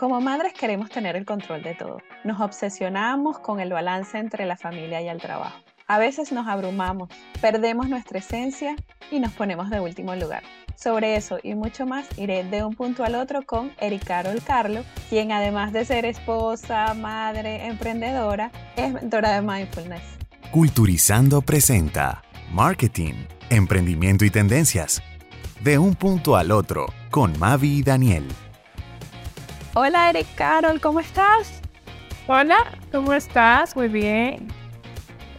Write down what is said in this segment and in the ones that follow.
Como madres queremos tener el control de todo. Nos obsesionamos con el balance entre la familia y el trabajo. A veces nos abrumamos, perdemos nuestra esencia y nos ponemos de último lugar. Sobre eso y mucho más iré de un punto al otro con Eric Carol Carlo, quien además de ser esposa, madre, emprendedora, es mentora de mindfulness. Culturizando presenta Marketing, Emprendimiento y Tendencias. De un punto al otro con Mavi y Daniel. Hola Eric Carol, ¿cómo estás? Hola, ¿cómo estás? Muy bien.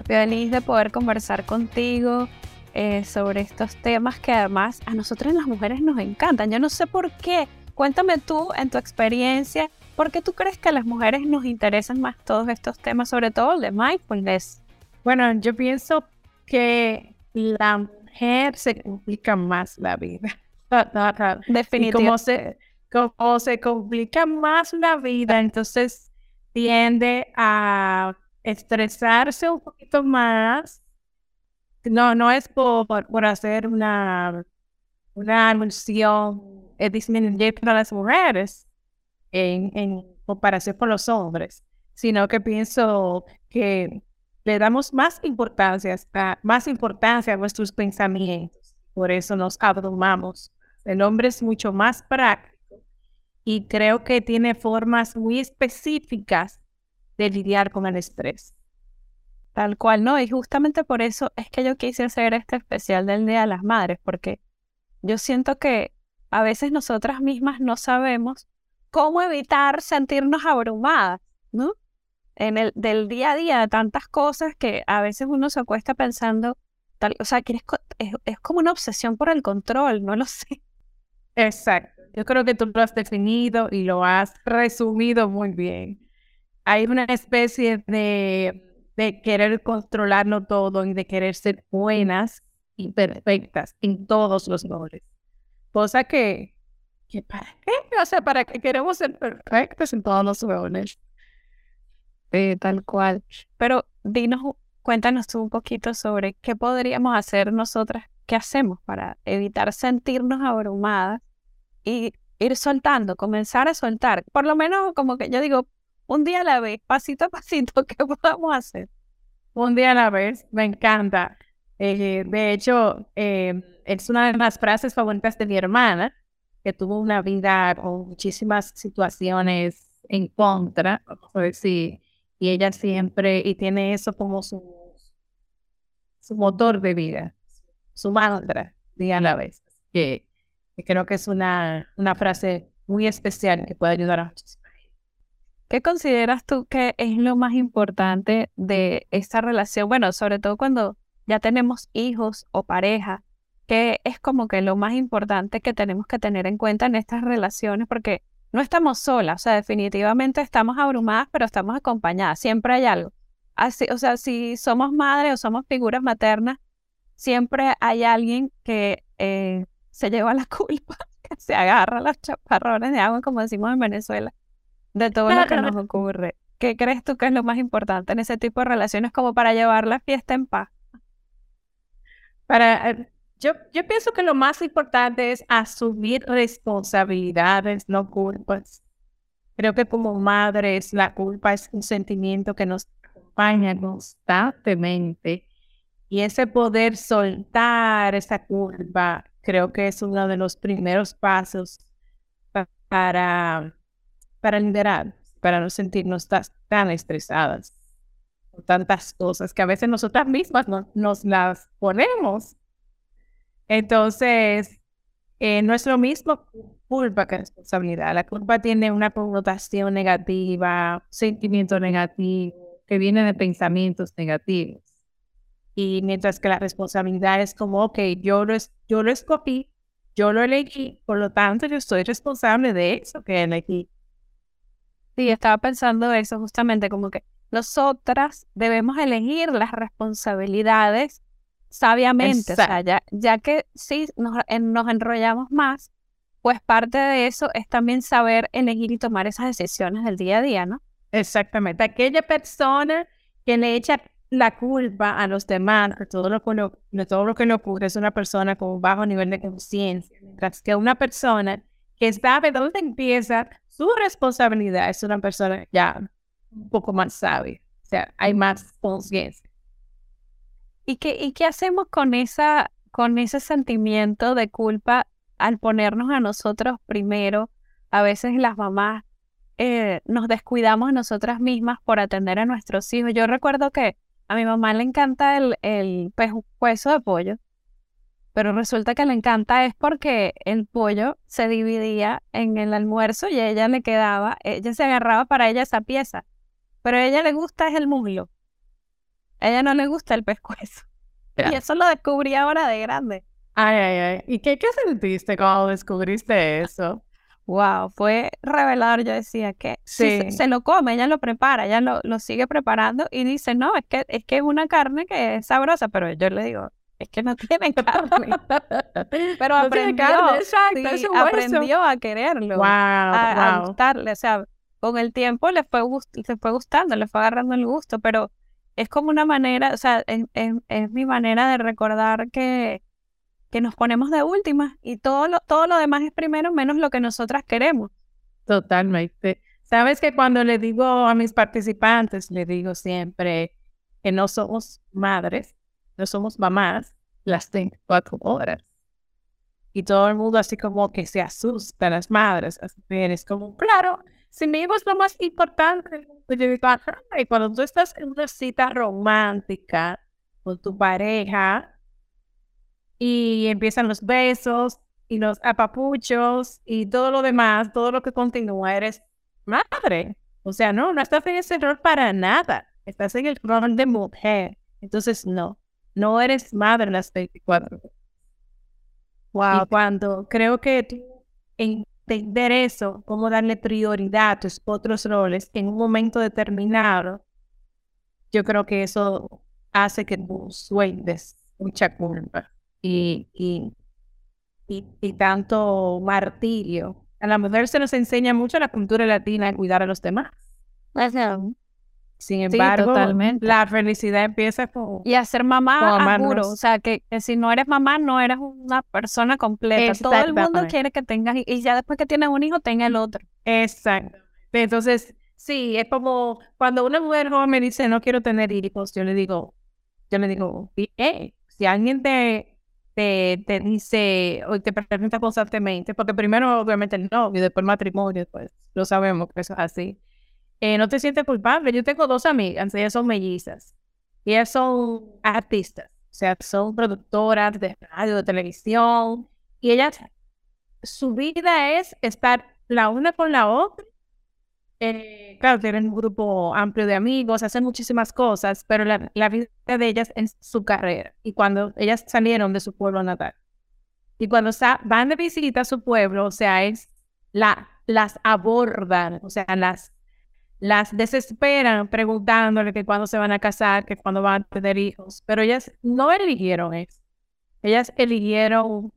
Feliz de poder conversar contigo eh, sobre estos temas que además a nosotros las mujeres nos encantan. Yo no sé por qué. Cuéntame tú en tu experiencia, ¿por qué tú crees que a las mujeres nos interesan más todos estos temas, sobre todo el de mindfulness? Bueno, yo pienso que la mujer se complica más la vida. Definitivamente. como se, como se complica más la vida, entonces tiende a estresarse un poquito más no, no es por, por, hacer una, una alusión eh, disminuir para las mujeres en, en comparación con los hombres, sino que pienso que le damos más importancia, a, más importancia a nuestros pensamientos. Por eso nos abrumamos. El hombre es mucho más práctico y creo que tiene formas muy específicas de lidiar con el estrés. Tal cual, ¿no? Y justamente por eso es que yo quise hacer este especial del Día de las Madres, porque yo siento que a veces nosotras mismas no sabemos cómo evitar sentirnos abrumadas, ¿no? En el del día a día tantas cosas que a veces uno se acuesta pensando, tal, o sea, es, es como una obsesión por el control, no lo sé. Exacto. Yo creo que tú lo has definido y lo has resumido muy bien. Hay una especie de de querer controlarlo todo y de querer ser buenas y perfectas en todos los roles. Cosa que, que ¿para qué? O sea, ¿para qué queremos ser perfectas en todos los roles? tal cual. Pero dinos, cuéntanos tú un poquito sobre qué podríamos hacer nosotras, qué hacemos para evitar sentirnos abrumadas y ir soltando, comenzar a soltar. Por lo menos como que yo digo, un día a la vez, pasito a pasito, ¿qué podemos hacer? Un día a la vez, me encanta. Eh, de hecho, em, es una de las frases favoritas de mi hermana, que tuvo una vida con muchísimas situaciones en contra, vamos decir, y ella siempre, y tiene eso como su, su motor de vida, su mantra, día a la vez. Que, que creo que es una, una frase muy especial que puede ayudar a muchísimas ¿Qué consideras tú que es lo más importante de esta relación? Bueno, sobre todo cuando ya tenemos hijos o pareja, que es como que lo más importante que tenemos que tener en cuenta en estas relaciones, porque no estamos solas, o sea, definitivamente estamos abrumadas, pero estamos acompañadas, siempre hay algo. Así, o sea, si somos madres o somos figuras maternas, siempre hay alguien que eh, se lleva la culpa, que se agarra a los chaparrones de agua, como decimos en Venezuela de todo lo que nos ocurre. ¿Qué crees tú que es lo más importante en ese tipo de relaciones como para llevar la fiesta en paz? Para, eh, yo, yo pienso que lo más importante es asumir responsabilidades, no culpas. Creo que como madres la culpa es un sentimiento que nos acompaña constantemente y ese poder soltar esa culpa creo que es uno de los primeros pasos para para liderar, para no sentirnos tan estresadas por tantas cosas que a veces nosotras mismas nos las ponemos. Entonces, eh, no es lo mismo culpa que responsabilidad. La culpa tiene una connotación negativa, sentimiento negativo, que viene de pensamientos negativos. Y mientras que la responsabilidad es como, ok, yo lo, yo lo escogí, yo lo elegí, por lo tanto yo estoy responsable de eso que elegí Sí, estaba pensando eso justamente, como que nosotras debemos elegir las responsabilidades sabiamente, o sea, ya, ya que sí nos, nos enrollamos más, pues parte de eso es también saber elegir y tomar esas decisiones del día a día, ¿no? Exactamente. Aquella persona que le echa la culpa a los demás de todo lo que, no, todo lo que le ocurre es una persona con un bajo nivel de conciencia, mientras que una persona que sabe dónde empieza su responsabilidad es una persona ya un poco más sabia, o sea, hay más conciencia. ¿Y qué, ¿Y qué hacemos con, esa, con ese sentimiento de culpa al ponernos a nosotros primero? A veces las mamás eh, nos descuidamos a nosotras mismas por atender a nuestros hijos. Yo recuerdo que a mi mamá le encanta el, el pescuezo de pollo, pero resulta que le encanta es porque el pollo se dividía en el almuerzo y a ella le quedaba, ella se agarraba para ella esa pieza, pero a ella le gusta es el muslo. A ella no le gusta el pescuezo. Y eso lo descubrí ahora de grande. Ay, ay, ay. ¿Y qué, qué sentiste cuando descubriste eso? Wow, fue revelador. Yo decía que sí. se, lo come, ella lo prepara, ella lo, lo, sigue preparando y dice, no, es que, es que es una carne que es sabrosa, pero yo le digo, es que no tiene carne. pero aprendió, aprendió a quererlo, wow, a, gustarle. O sea, con el tiempo le fue, le fue gustando, le fue agarrando el gusto, pero es como una manera, o sea, es, mi manera de recordar que, que nos ponemos de última y todo lo, todo lo demás es primero menos lo que nosotras queremos. Totalmente. Sabes que cuando le digo a mis participantes, le digo siempre que no somos madres, no somos mamás las 24 horas. Y todo el mundo así como que se asusta, las madres, así es como, claro, si mi hijo es lo más importante, y cuando tú estás en una cita romántica con tu pareja y empiezan los besos y los apapuchos y todo lo demás, todo lo que continúa, eres madre. O sea, no, no estás en ese rol para nada. Estás en el rol de mujer. Entonces, no, no eres madre en las 24 Wow. Y cuando creo que tú entender eso, cómo darle prioridad a tus otros roles en un momento determinado, yo creo que eso hace que tú sueltes mucha culpa y, y, y, tanto martirio. A la mujer se nos enseña mucho la cultura latina a cuidar a los demás. Sin embargo, la felicidad empieza con... Y a ser mamá, juro. O sea, que, si no eres mamá, no eres una persona completa. Todo el mundo quiere que tengas... Y ya después que tienes un hijo, tenga el otro. Exacto. Entonces, sí, es como cuando una mujer joven me dice, no quiero tener hijos, yo le digo, yo le digo, eh, si alguien te, te, dice o te pregunta constantemente, porque primero obviamente el novio, después el matrimonio, pues lo sabemos que eso es así eh, no te sientes culpable. Yo tengo dos amigas, ellas son mellizas. Y ellas son artistas, o sea, son productoras de radio, de televisión. Y ellas, su vida es estar la una con la otra. Eh, claro, tienen un grupo amplio de amigos, hacen muchísimas cosas, pero la, la vida de ellas es su carrera. Y cuando ellas salieron de su pueblo natal. Y cuando van de visita a su pueblo, o sea, es la, las abordan, o sea, las las desesperan preguntándole que cuándo se van a casar, que cuándo van a tener hijos, pero ellas no eligieron eso. Ellas eligieron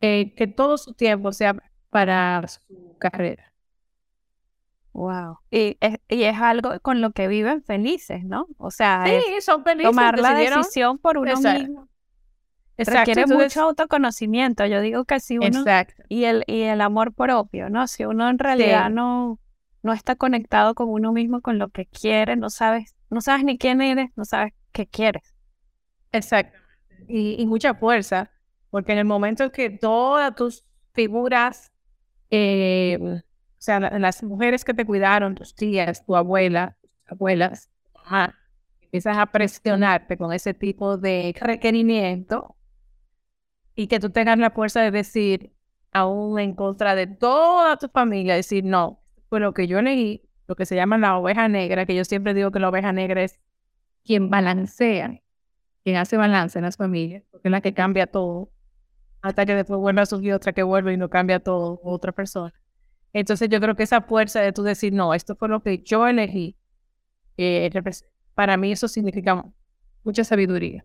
eh, que todo su tiempo sea para su carrera. Wow. Y es, y es algo con lo que viven felices, ¿no? O sea, son felices, tomar la decisión por uno mismo. Exacto. Requiere mucho autoconocimiento. Yo digo que si uno Exacto. y el y el amor propio, ¿no? Si uno en realidad no no está conectado con uno mismo, con lo que quiere, no sabes, no sabes ni quién eres, no sabes qué quieres. Exacto. Y, mucha fuerza, porque en el momento en que todas tus figuras, eh, o sea, las mujeres que te cuidaron, tus tías, tu abuela, tus abuelas, empiezas a presionarte con ese tipo de requerimiento y que tú tengas la fuerza de decir, aún en contra de toda tu familia, decir, no, pues lo que yo leí, lo que se llama la oveja negra, que yo siempre digo que la oveja negra es quien balancea, quien hace balance en las familias, porque es la que cambia todo, hasta que después vuelve a surgir otra que vuelve y no cambia todo, otra persona. Entonces yo creo que esa fuerza de tú decir, no, esto fue lo que yo elegí, eh, para mí eso significa mucha sabiduría.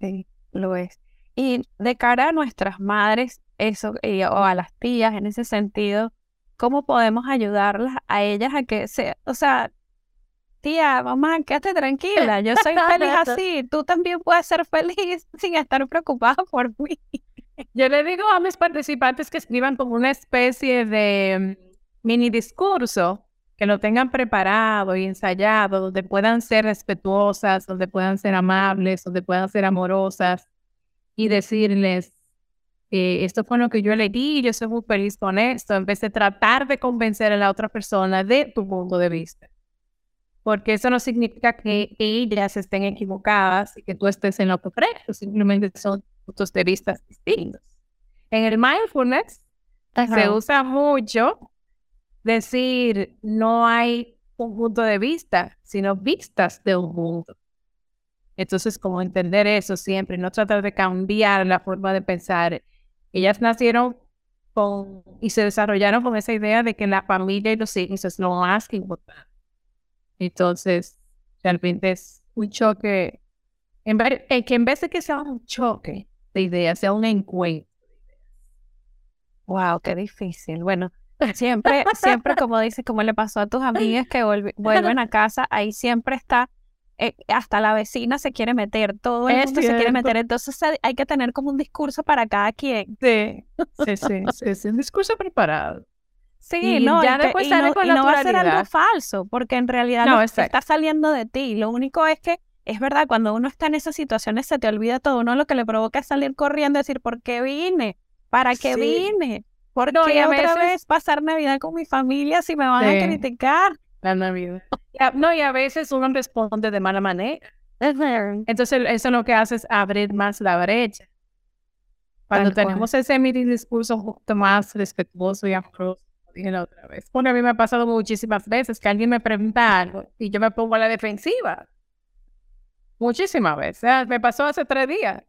Sí, lo es. Y de cara a nuestras madres, eso, o a las tías en ese sentido, ¿cómo podemos ayudarlas a ellas a que se, o sea, tía, mamá, quédate tranquila, yo soy feliz así, tú también puedes ser feliz sin estar preocupada por mí. Yo le digo a mis participantes que escriban como una especie de mm, mini discurso, que lo tengan preparado y ensayado, donde puedan ser respetuosas, donde puedan ser amables, donde puedan ser amorosas y decirles, eh, esto fue lo que yo elegí, yo soy muy feliz con esto, en vez de tratar de convencer a la otra persona de tu punto de vista. Porque eso no significa que ellas estén equivocadas y que tú estés en lo correcto, simplemente son puntos de vista distintos. En el mindfulness se usa mucho decir no hay un punto de vista, sino vistas de un mundo. Entonces, como entender eso siempre, no tratar de cambiar la forma de pensar. Ellas nacieron con y se desarrollaron con esa idea de que la familia y los hijos es lo más importante. Entonces, realmente es un choque, en vez, eh, que en vez de que sea un choque, de ideas, sea un encuentro. Wow, qué difícil. Bueno, siempre, siempre como dices, como le pasó a tus amigas que vuelven a casa, ahí siempre está, eh, hasta la vecina se quiere meter, todo el mundo se quiere meter, entonces hay que tener como un discurso para cada quien. Sí, sí, sí, es un discurso preparado. Sí, no, ya después y no, no va a ser algo falso, porque en realidad no, está saliendo de ti. Lo único es que es verdad, cuando uno está en esas situaciones se te olvida todo. Uno lo que le provoca es salir corriendo y decir, ¿por qué vine? ¿Para qué vine? ¿Por qué otra vez pasar Navidad con mi familia si me van a criticar? La Navidad. No, y a veces uno responde de mala manera. Entonces, eso lo que hace es abrir más la brecha. Cuando tenemos ese mini discurso poco más respetuoso y amoroso, dije la otra vez. Bueno, a mí me ha pasado muchísimas veces que alguien me pregunta algo y yo me pongo a la defensiva. Muchísimas veces. me pasó hace tres días.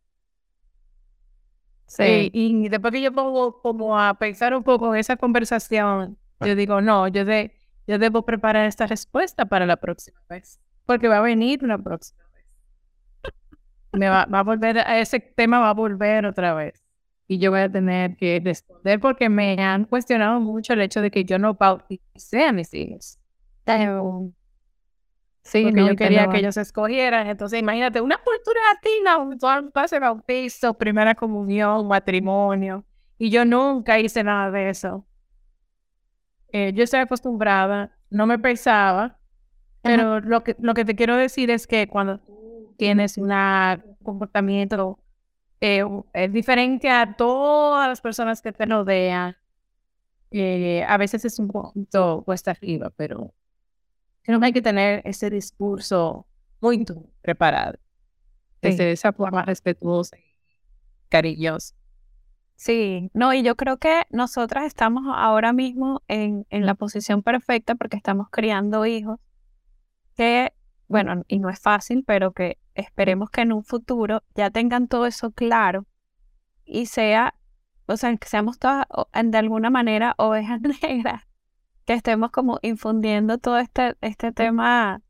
Sí. Y, después que yo pongo como a pensar un poco en esa conversación, yo digo, no, yo, de, yo debo preparar esta respuesta para la próxima vez. Porque va a venir una próxima vez. Me va, va a volver, a ese tema va a volver otra vez. Y yo voy a tener que responder porque me han cuestionado mucho el hecho de que yo no bauticé a mis hijos. Sí, porque yo quería que ellos escogieran. Entonces, imagínate, una cultura latina, un pase bautizo, primera comunión, matrimonio. Y yo nunca hice nada de eso. Eh, yo estoy acostumbrada, no me pensaba, pero lo que, lo que te quiero decir es que cuando tienes un comportamiento eh, es diferente a todas las personas que te rodean, eh, a veces es un poquito cuesta arriba, pero Creo que hay que tener ese discurso muy preparado, desde esa forma respetuosa y cariñosa. Sí, no, y yo creo que nosotras estamos ahora mismo en, en la posición perfecta porque estamos criando hijos que, bueno, y no es fácil, pero que esperemos que en un futuro ya tengan todo eso claro y sea, o sea, que seamos todas de alguna manera ovejas negras que estemos como infundiendo todo este, este tema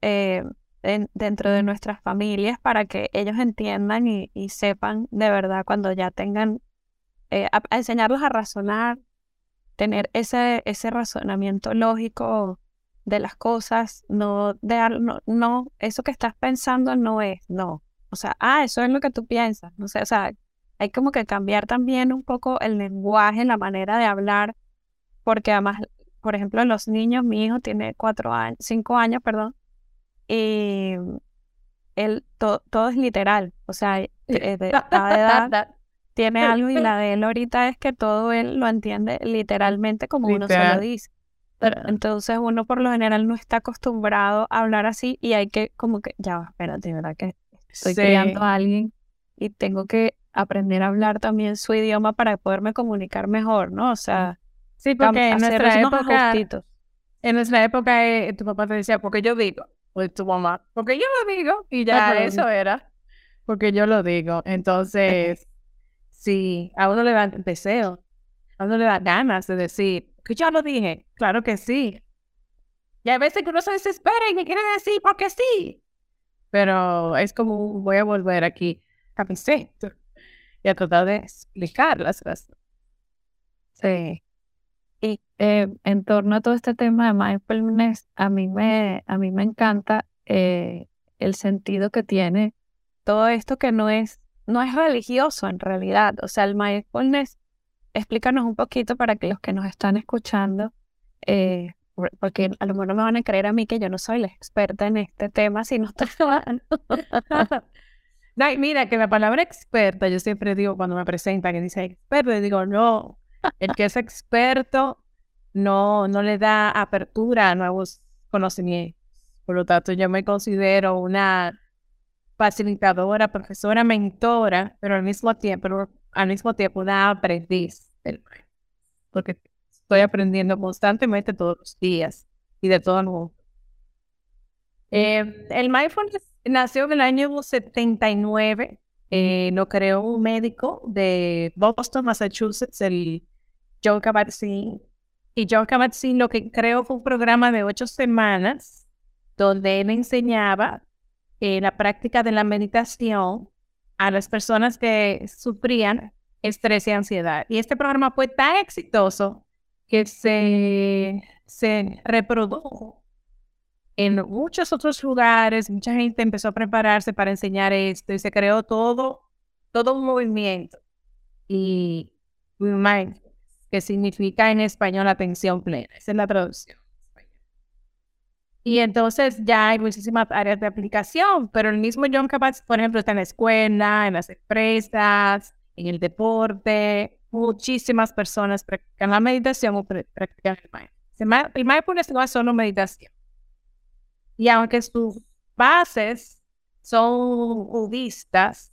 eh, dentro de nuestras familias para que ellos entiendan y, sepan de verdad cuando ya tengan, eh, a, enseñarlos a razonar, tener ese, ese razonamiento lógico de las cosas, no, de, no, no, eso que estás pensando no es, no. O sea, ah, eso es lo que tú piensas. No sé, o sea, hay como que cambiar también un poco el lenguaje, la manera de hablar, porque además por ejemplo, los niños, mi hijo tiene cuatro años, cinco años, perdón, y él todo es literal, o sea, eh, de, cada edad tiene algo y la de él ahorita es que todo él lo entiende literalmente como uno se lo dice. Entonces uno por lo general no está acostumbrado a hablar así y hay que como que, ya, espérate, ¿verdad? Que estoy criando a alguien y tengo que aprender a hablar también su idioma para poderme comunicar mejor, ¿no? O sea, Sí, porque en nuestra, época, en nuestra época, tu papá te decía, porque yo digo, o tu mamá, porque yo lo digo, y ya eso era, porque yo lo digo. Entonces, sí, a uno le da deseo. no le da ganas de decir, que ya lo dije, claro que sí. Y a veces que uno se desespera y me quiere decir porque sí. Pero es como voy a volver aquí a mi centro y a tratar de explicar las cosas. Sí. Y eh, en torno a todo este tema de mindfulness, a mí me, a mí me encanta eh, el sentido que tiene todo esto que no es, no es religioso en realidad. O sea, el mindfulness, explícanos un poquito para que los que nos están escuchando, eh, porque a lo mejor no me van a creer a mí que yo no soy la experta en este tema, si no estoy mira, que la palabra experta, yo siempre digo cuando me presentan que dice experto, y digo, no, el que es experto no, no le da apertura a nuevos conocimientos. Por lo tanto, yo me considero una facilitadora, profesora, mentora, pero al mismo tiempo, al mismo tiempo una aprendiz Porque estoy aprendiendo constantemente todos los días y de todo mundo. Eh, el mindfulness nació en el año 79. Eh, lo creó un médico de Boston, Massachusetts, el John Kabat-Zinn. Y John Kabat-Zinn lo que creó fue un programa de ocho semanas donde él enseñaba eh, la práctica de la meditación a las personas que sufrían estrés y ansiedad. Y este programa fue tan exitoso que se, se reprodujo en muchos otros lugares, mucha gente empezó a prepararse para enseñar esto y se creó todo, todo un movimiento. Y mind, que significa en español atención plena, esa es la traducción. Y entonces ya hay muchísimas áreas de aplicación, pero el mismo John Kabat, por ejemplo, está en la escuela, en las empresas, en el deporte. Muchísimas personas practican la meditación o practican el mindfulness. El mindfulness no es solo meditación y aunque sus bases son budistas.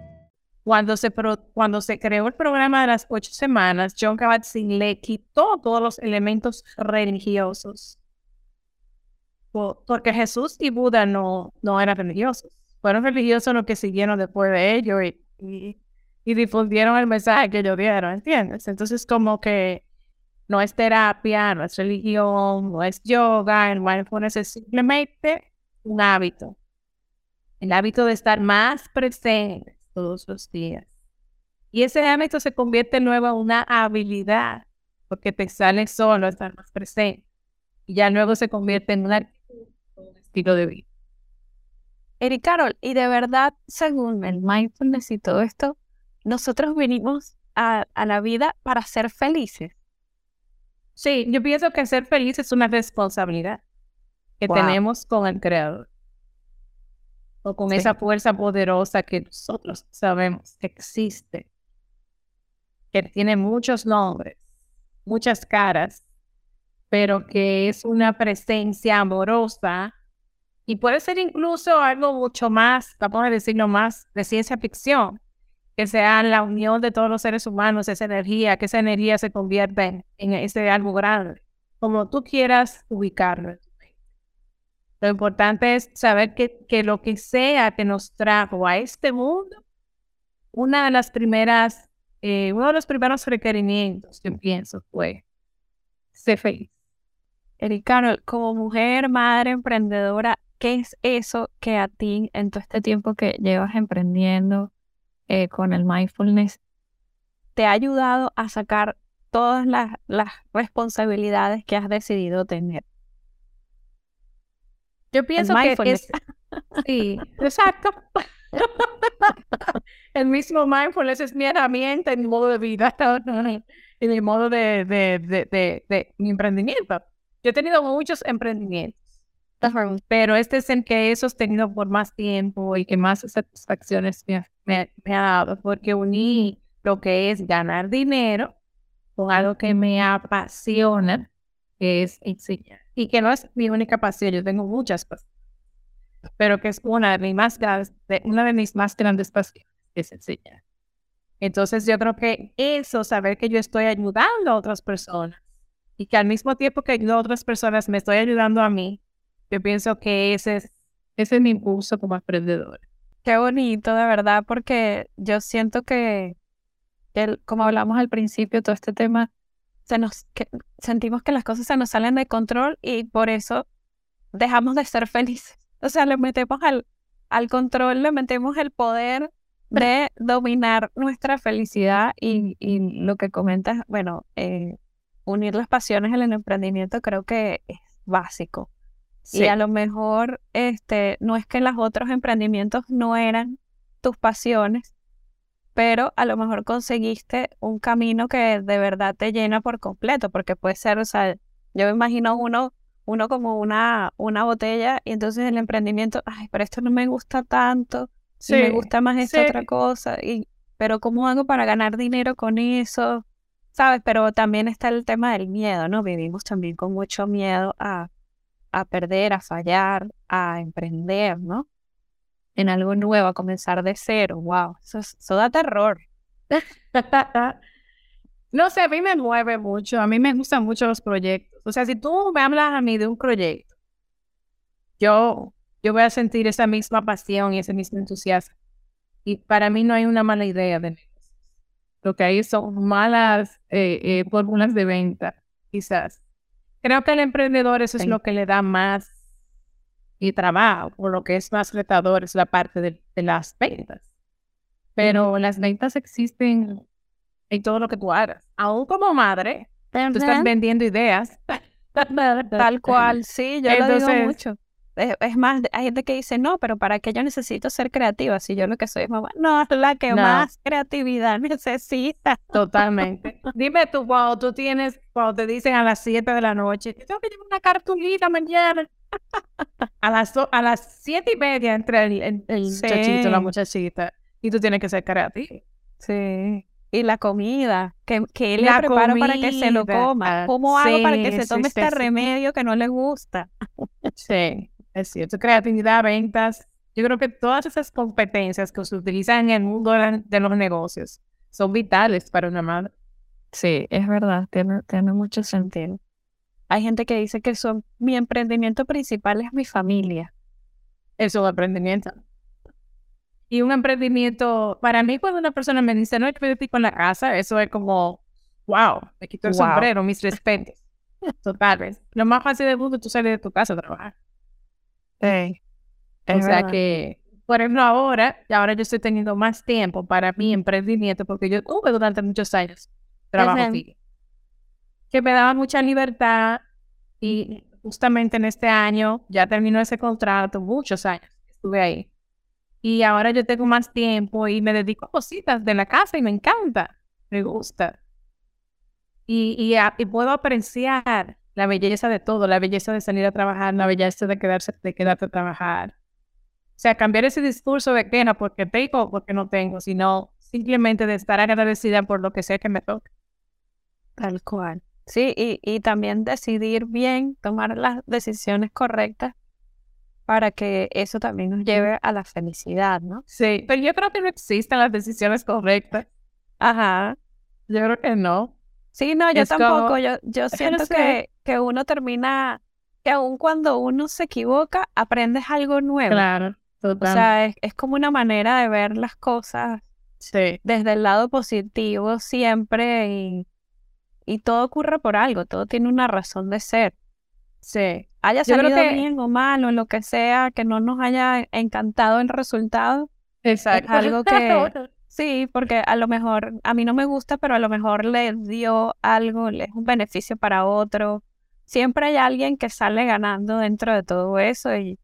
Cuando se, cuando se creó el programa de las ocho semanas, John Kabat-Zinn le quitó todos los elementos religiosos. Porque Jesús y Buda no, no eran religiosos. Fueron religiosos los que siguieron después de ellos y, y difundieron el mensaje que ellos dieron, ¿entiendes? Entonces como que no es terapia, no es religión, no es yoga, el mindfulness es simplemente un hábito. El hábito de estar más presente todos los días. Y ese hábito se convierte luego en una habilidad, porque te sale solo estar más presente. Y ya luego se convierte en un estilo de vida. Eric Carol, y de verdad, según el mindfulness y todo esto, nosotros venimos a la vida para ser felices. Sí, yo pienso que ser feliz es una responsabilidad que tenemos con el Creador. O con esa fuerza poderosa que nosotros sabemos que existe. Que tiene muchos nombres, muchas caras, pero que es una presencia amorosa y puede ser incluso algo mucho más, vamos a decirlo más, de ciencia ficción que sea la unión de todos los seres humanos, esa energía, que esa energía se convierta en, ese algo grande, como tú quieras ubicarlo. Lo importante es saber que, lo que sea que nos trajo a este mundo, una de las primeras, eh, uno de los primeros requerimientos, yo pienso, fue ser feliz. Erika, como mujer, madre, emprendedora, ¿qué es eso que a ti en todo este tiempo que llevas emprendiendo eh, con el mindfulness te ha ayudado a sacar todas las, responsabilidades que has decidido tener. Yo pienso que es... Sí, exacto. el mismo mindfulness es mi herramienta en mi modo de vida, en mi modo de, de, de, mi emprendimiento. Yo he tenido muchos emprendimientos, pero este es el que he sostenido por más tiempo y que más satisfacciones me, me, ha dado, porque uní lo que es ganar dinero con algo que me apasiona, que es enseñar. Y que no es mi única pasión, yo tengo muchas pasiones, pero que es una de mis más grandes, una de mis más grandes pasiones, es enseñar. Entonces yo creo que eso, saber que yo estoy ayudando a otras personas y que al mismo tiempo que ayudo a otras personas me estoy ayudando a mí, yo pienso que ese es, ese es mi impulso como emprendedor. Qué bonito, de verdad, porque yo siento que, como hablamos al principio, todo este tema, se nos, sentimos que las cosas se nos salen de control y por eso dejamos de ser felices. O sea, le metemos al, al control, le metemos el poder de dominar nuestra felicidad y, lo que comentas, bueno, eh, unir las pasiones en el emprendimiento creo que es básico. Y a lo mejor este, no es que los otros emprendimientos no eran tus pasiones, pero a lo mejor conseguiste un camino que de verdad te llena por completo, porque puede ser, o sea, yo me imagino uno, uno como una, una botella y entonces el emprendimiento, ay, pero esto no me gusta tanto, sí, me gusta más esta otra cosa, y, pero ¿cómo hago para ganar dinero con eso? ¿Sabes? Pero también está el tema del miedo, ¿no? Vivimos también con mucho miedo a, a perder, a fallar, a emprender, ¿no? En algo nuevo, a comenzar de cero. Wow, eso, eso da terror. no sé, a mí me mueve mucho, a mí me gustan mucho los proyectos. O sea, si tú me hablas a mí de un proyecto, yo yo voy a sentir esa misma pasión y ese mismo entusiasmo. Y para mí no hay una mala idea de negocios. Lo que hay son malas eh, eh, fórmulas de venta, quizás. Creo que al emprendedor eso es lo que le da más y trabajo, o lo que es más retador es la parte de, las ventas. Pero las ventas existen en todo lo que tú hagas. Aún como madre, tú estás vendiendo ideas. Tal cual, sí, yo lo digo mucho. Es, más, hay gente que dice, no, pero ¿para qué yo necesito ser creativa si yo lo que soy es mamá? No, es la que más creatividad necesita. Totalmente. Dime tú, cuando tú tienes, cuando te dicen a las 7 de la noche, tengo que llevar una cartulina mañana. A las a las 7 y media entre el, el, muchachito y la muchachita. Y tú tienes que ser creativo. Sí. Y la comida, que, que él la prepara para que se lo coma. ¿Cómo hago para que se tome este remedio que no le gusta? sí. Es cierto, creatividad, ventas. Yo creo que todas esas competencias que se utilizan en el mundo de los negocios son vitales para una madre. Sí, es verdad, tiene, tiene mucho sentido. Hay gente que dice que son, mi emprendimiento principal es mi familia. Es un emprendimiento. Y un emprendimiento, para mí cuando una persona me dice, no, yo estoy con la casa, eso es como, wow, me quito el sombrero, mis respetos. Total, lo más fácil del mundo es tú salir de tu casa a trabajar. Sí. O sea que, por ejemplo, ahora, ahora yo estoy teniendo más tiempo para mi emprendimiento porque yo tuve durante muchos años trabajo que me daba mucha libertad y justamente en este año ya terminó ese contrato, muchos años estuve ahí. Y ahora yo tengo más tiempo y me dedico a cositas de la casa y me encanta, me gusta. Y, y, y puedo apreciar la belleza de todo, la belleza de salir a trabajar, la belleza de quedarse, de quedarte a trabajar. O sea, cambiar ese discurso de queja porque tengo o porque no tengo, sino simplemente de estar agradecida por lo que sea que me toque. Tal cual. Sí, y, y también decidir bien, tomar las decisiones correctas para que eso también nos lleve a la felicidad, ¿no? Sí, pero yo creo que no existen las decisiones correctas. Ajá. Yo creo que no. Sí, no, yo tampoco. Yo, yo siento que, que uno termina, que aun cuando uno se equivoca, aprendes algo nuevo. Claro, total. O sea, es, como una manera de ver las cosas sí. desde el lado positivo siempre y, y todo ocurre por algo, todo tiene una razón de ser. Sí. Haya salido bien o mal o lo que sea, que no nos haya encantado el resultado. Exacto. Es algo que, Sí, porque a lo mejor a mí no me gusta, pero a lo mejor le dio algo, le es un beneficio para otro. Siempre hay alguien que sale ganando dentro de todo eso y,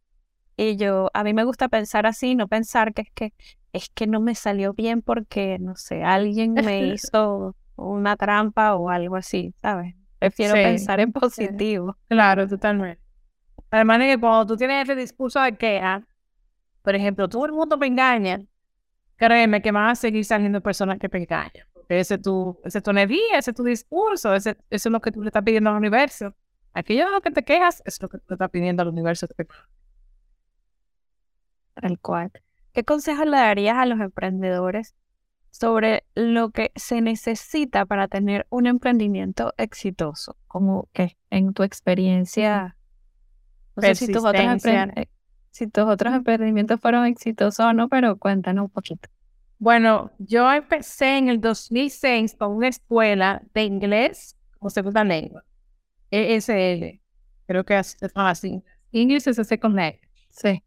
y yo, a mí me gusta pensar así, no pensar que es que es que no me salió bien porque, no sé, alguien me hizo una trampa o algo así, ¿sabes? Prefiero pensar en positivo. Claro, totalmente. Además de que cuando tú tienes ese discurso de queja, por ejemplo, todo el mundo me engaña, créeme que van a seguir saliendo personas que te engañan. ese es tu, ese es tu energía, ese es tu discurso, ese, eso es lo que tú le estás pidiendo al universo. Aquello de lo que te quejas es lo que tú le estás pidiendo al universo. Tal cual. ¿Qué consejos le darías a los emprendedores sobre lo que se necesita para tener un emprendimiento exitoso? Como que en tu experiencia, no sé si tus, otros eh, si tus otros emprendimientos fueron exitosos o no, pero cuéntanos un poquito. Bueno, yo empecé en el 2006 con una escuela de inglés como segunda lengua, ESL, creo que es así. English as a Second Language. Sí.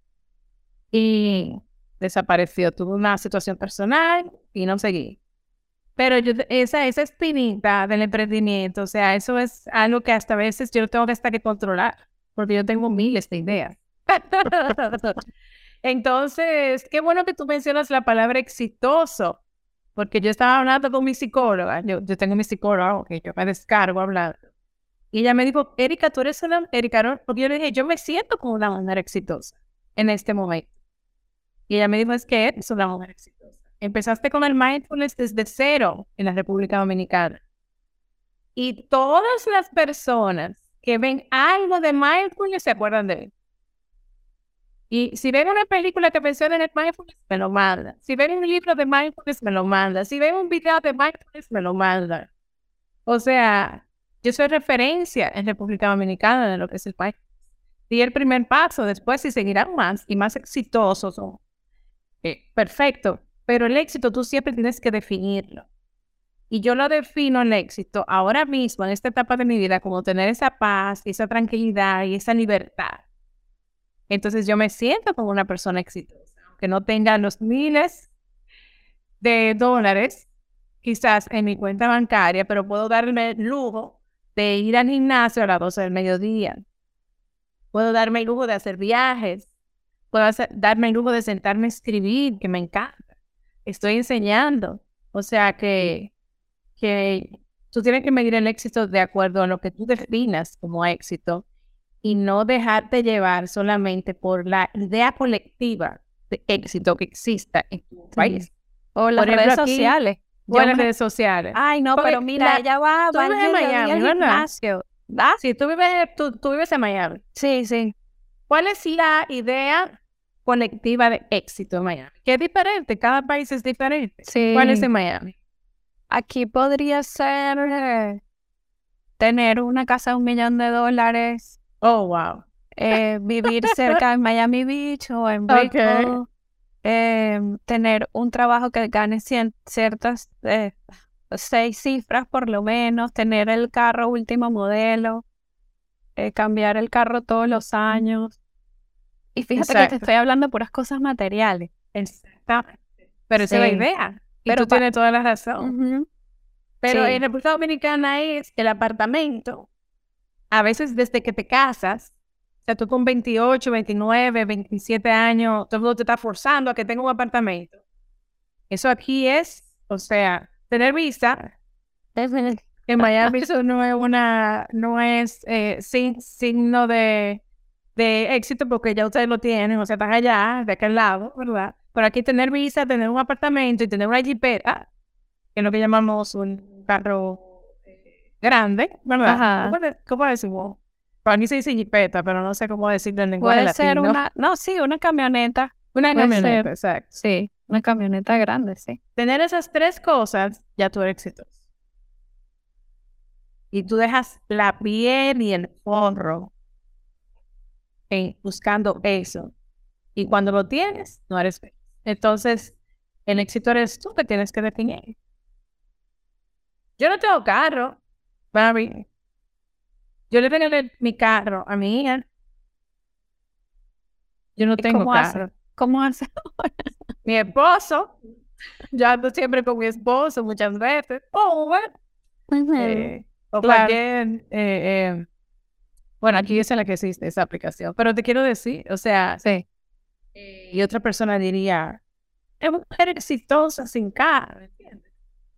Y desapareció. Tuve una situación personal y no seguí. Pero yo, esa, esa espinita del emprendimiento, o sea, eso es algo que hasta veces yo tengo que que controlar, porque yo tengo miles de ideas. Entonces, qué bueno que tú mencionas la palabra exitoso, porque yo estaba hablando con mi psicóloga, yo, yo tengo mi psicóloga, que yo me descargo hablando. Y ella me dijo, Erika, tú eres una, Erika, porque yo le dije, yo me siento como una manera exitosa en este momento. Y ella me dijo, es que eres una mujer exitosa. Empezaste con el mindfulness desde cero en la República Dominicana. Y todas las personas que ven algo de mindfulness se acuerdan de él. Y si ven una película que menciona en el mindfulness, me lo manda. Si ven un libro de mindfulness, me lo manda. Si ven un video de mindfulness, me lo manda. O sea, yo soy referencia en República Dominicana de lo que es el mindfulness. Di el primer paso, después si seguirán más y más exitosos o eh, perfecto, pero el éxito tú siempre tienes que definirlo. Y yo lo defino el éxito ahora mismo, en esta etapa de mi vida, como tener esa paz, esa tranquilidad y esa libertad. Entonces yo me siento como una persona exitosa, aunque no tenga los miles de dólares quizás en mi cuenta bancaria, pero puedo darme el lujo de ir al gimnasio a las 12 del mediodía. Puedo darme el lujo de hacer viajes, Puedo darme el lujo de sentarme a escribir, que me encanta. Estoy enseñando. O sea que, que tú tienes que medir el éxito de acuerdo a lo que tú definas como éxito y no dejarte llevar solamente por la idea colectiva de éxito que exista en tu país. O las redes sociales. O las redes sociales. Ay, no, pero mira, ella va, va en Miami, ¿verdad? Sí, tú vives, tú, tú vives en Miami. Sí, sí. ¿Cuál es la idea colectiva de éxito en Miami. Que es diferente, cada país es diferente. ¿Cuál es en Miami? Aquí podría ser eh, tener una casa de un millón de dólares. Oh, wow. Eh, vivir cerca de Miami Beach o en Brickell. Em, tener un trabajo que gane ciertas eh, seis cifras por lo menos, tener el carro último modelo, cambiar el carro todos los años. Y fíjate que te estoy hablando de puras cosas materiales. Exactamente. Pero esa es la idea. Y Pero tú tienes toda la razón. Pero en República Dominicana es el apartamento. A veces desde que te casas, o sea, tú con 28, 29, 27 años, todo el mundo te está forzando a que tenga un apartamento. Eso aquí es, o sea, tener visa. En Miami eso no es una, no es eh, signo de de éxito porque ya ustedes lo tienen, o sea, están allá, de aquel lado, ¿verdad? Pero aquí tener visa, tener un apartamento y tener una jipeta, que es lo que llamamos un carro eh, grande, ¿verdad? ¿Cómo, decimos? Para mí se dice jipeta, pero no sé cómo decirlo en lenguaje Puede ser una, no, sí, una camioneta. Una camioneta, exacto. Sí, una camioneta grande, sí. Tener esas tres cosas, ya tú eres exitoso. Y tú dejas la piel y el forro buscando eso. Y cuando lo tienes, no eres feliz. Entonces, el éxito eres tú que tienes que definir. Yo no tengo carro, Barbie. Yo le tengo mi carro a mi hija. Yo no tengo carro. ¿Cómo hace? mi esposo. Yo ando siempre con mi esposo muchas veces. Oh, bueno. Eh, o cualquier eh, eh, bueno, aquí es en la que existe esa aplicación. Pero te quiero decir, o sea, sí. Eh, y otra persona diría, es mujer exitosa sin carro, ¿entiendes?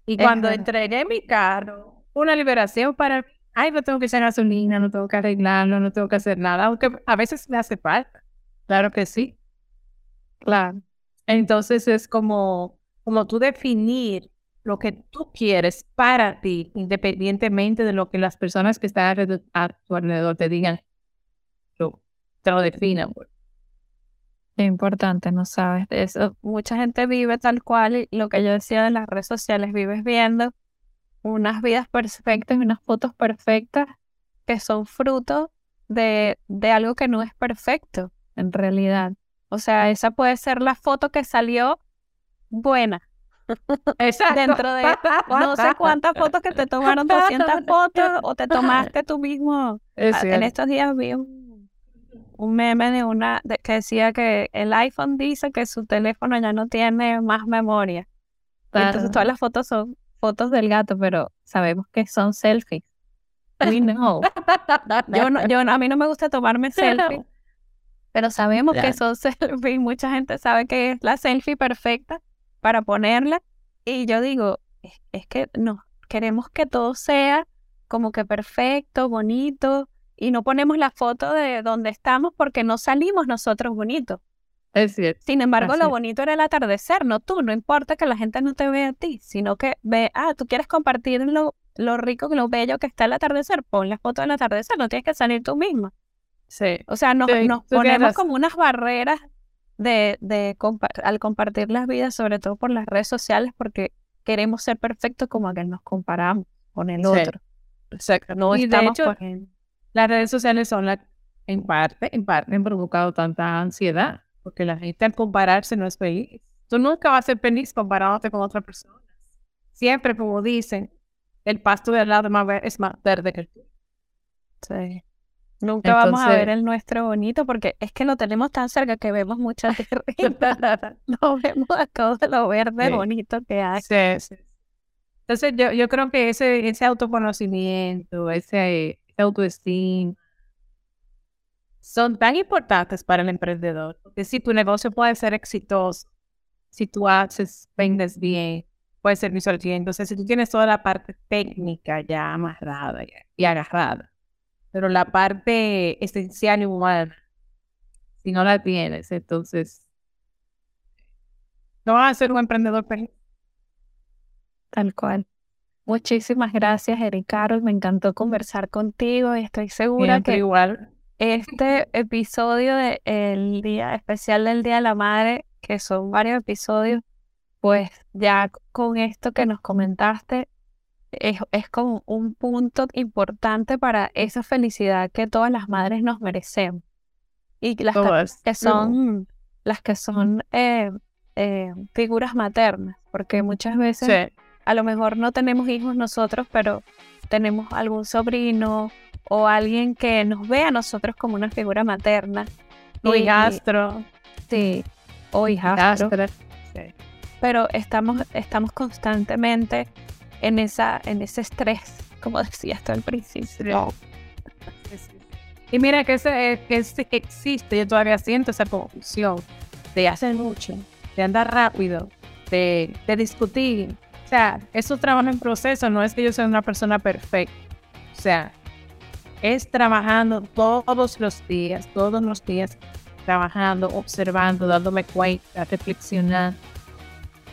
Y cuando entregué mi carro, una liberación para, ay, no tengo que echar gasolina, no tengo que arreglarlo, no tengo que hacer nada, aunque a veces me hace falta. Claro que sí. Claro. Entonces es como, como tú definir lo que tú quieres para ti, independientemente de lo que las personas que están a tu alrededor te digan, te lo definan. Pues. Qué importante, no sabes eso. Mucha gente vive tal cual y lo que yo decía de las redes sociales, vives viendo unas vidas perfectas, unas fotos perfectas que son fruto de, de algo que no es perfecto en realidad. O sea, esa puede ser la foto que salió buena. Exacto. Dentro de no sé cuántas fotos que te tomaron 200 fotos o te tomaste tú mismo. en estos días vi un, un meme de una que decía que el iPhone dice que su teléfono ya no tiene más memoria. Entonces todas las fotos son fotos del gato, pero sabemos que son selfies. We know. Yo, no, yo a mí no me gusta tomarme selfies pero sabemos que son selfies, mucha gente sabe que es la selfie perfecta para ponerla. Y yo digo, es, que no, queremos que todo sea como que perfecto, bonito, y no ponemos la foto de donde estamos porque no salimos nosotros bonitos. Es cierto. Sin embargo, lo bonito era el atardecer, no tú, no importa que la gente no te vea a ti, sino que ve, ah, tú quieres compartir lo, lo rico, lo bello que está el atardecer, pon la foto del atardecer, no tienes que salir tú misma. Sí. O sea, nos, nos ponemos como unas barreras de, de al compartir las vidas, sobre todo por las redes sociales, porque queremos ser perfectos como a que nos comparamos con el otro. Exacto. No y estamos de hecho, las redes sociales son las, en parte, en parte han provocado tanta ansiedad, porque la gente al compararse no es feliz. Tú nunca vas a ser feliz comparándote con otra persona. Siempre, como dicen, el pasto de al lado es más verde que el tuyo. Sí. Nunca vamos a ver el nuestro bonito porque es que lo tenemos tan cerca que vemos muchas no vemos a todo lo verde bonito que hay. Sí, sí. Entonces yo, yo creo que ese, ese autoconocimiento, ese, autoestima, son tan importantes para el emprendedor. Porque si tu negocio puede ser exitoso, si tú haces, vendes bien, puede ser visual Entonces, si tú tienes toda la parte técnica ya amarrada y agarrada, pero la parte esencial y humana, si no la tienes, entonces no vas a ser un emprendedor feliz. Tal cual. Muchísimas gracias, Eric Carol. Me encantó conversar contigo y estoy segura que igual. este episodio del día especial del Día de la Madre, que son varios episodios, pues ya con esto que nos comentaste, es, como un punto importante para esa felicidad que todas las madres nos merecemos. Y las que son, las que son eh, eh, figuras maternas, porque muchas veces a lo mejor no tenemos hijos nosotros, pero tenemos algún sobrino o alguien que nos ve a nosotros como una figura materna. O hijastro. Sí, o hijastro. Pero estamos, estamos constantemente en, esa, en ese estrés, como decía hasta el principio. Y mira que, ese, que ese existe, yo todavía siento esa confusión de hacer mucho, de andar rápido, de, de discutir. O sea, eso trabajo en proceso, no es que yo sea una persona perfecta. O sea, es trabajando todos los días, todos los días, trabajando, observando, dándome cuenta, reflexionando.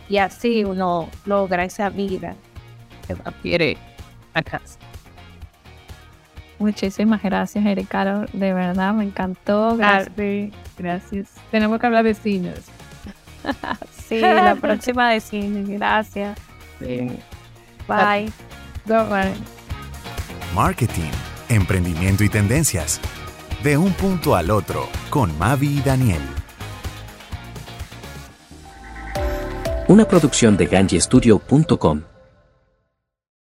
Y así uno logra esa vida que a casa. Muchísimas gracias, Erika. De verdad, me encantó. Gracias. gracias. Tenemos que hablar de cines. sí, la próxima de cine. Gracias. Sí. Bye. Bye. Marketing, emprendimiento y tendencias. De un punto al otro, con Mavi y Daniel. Una producción de ganjestudio.com.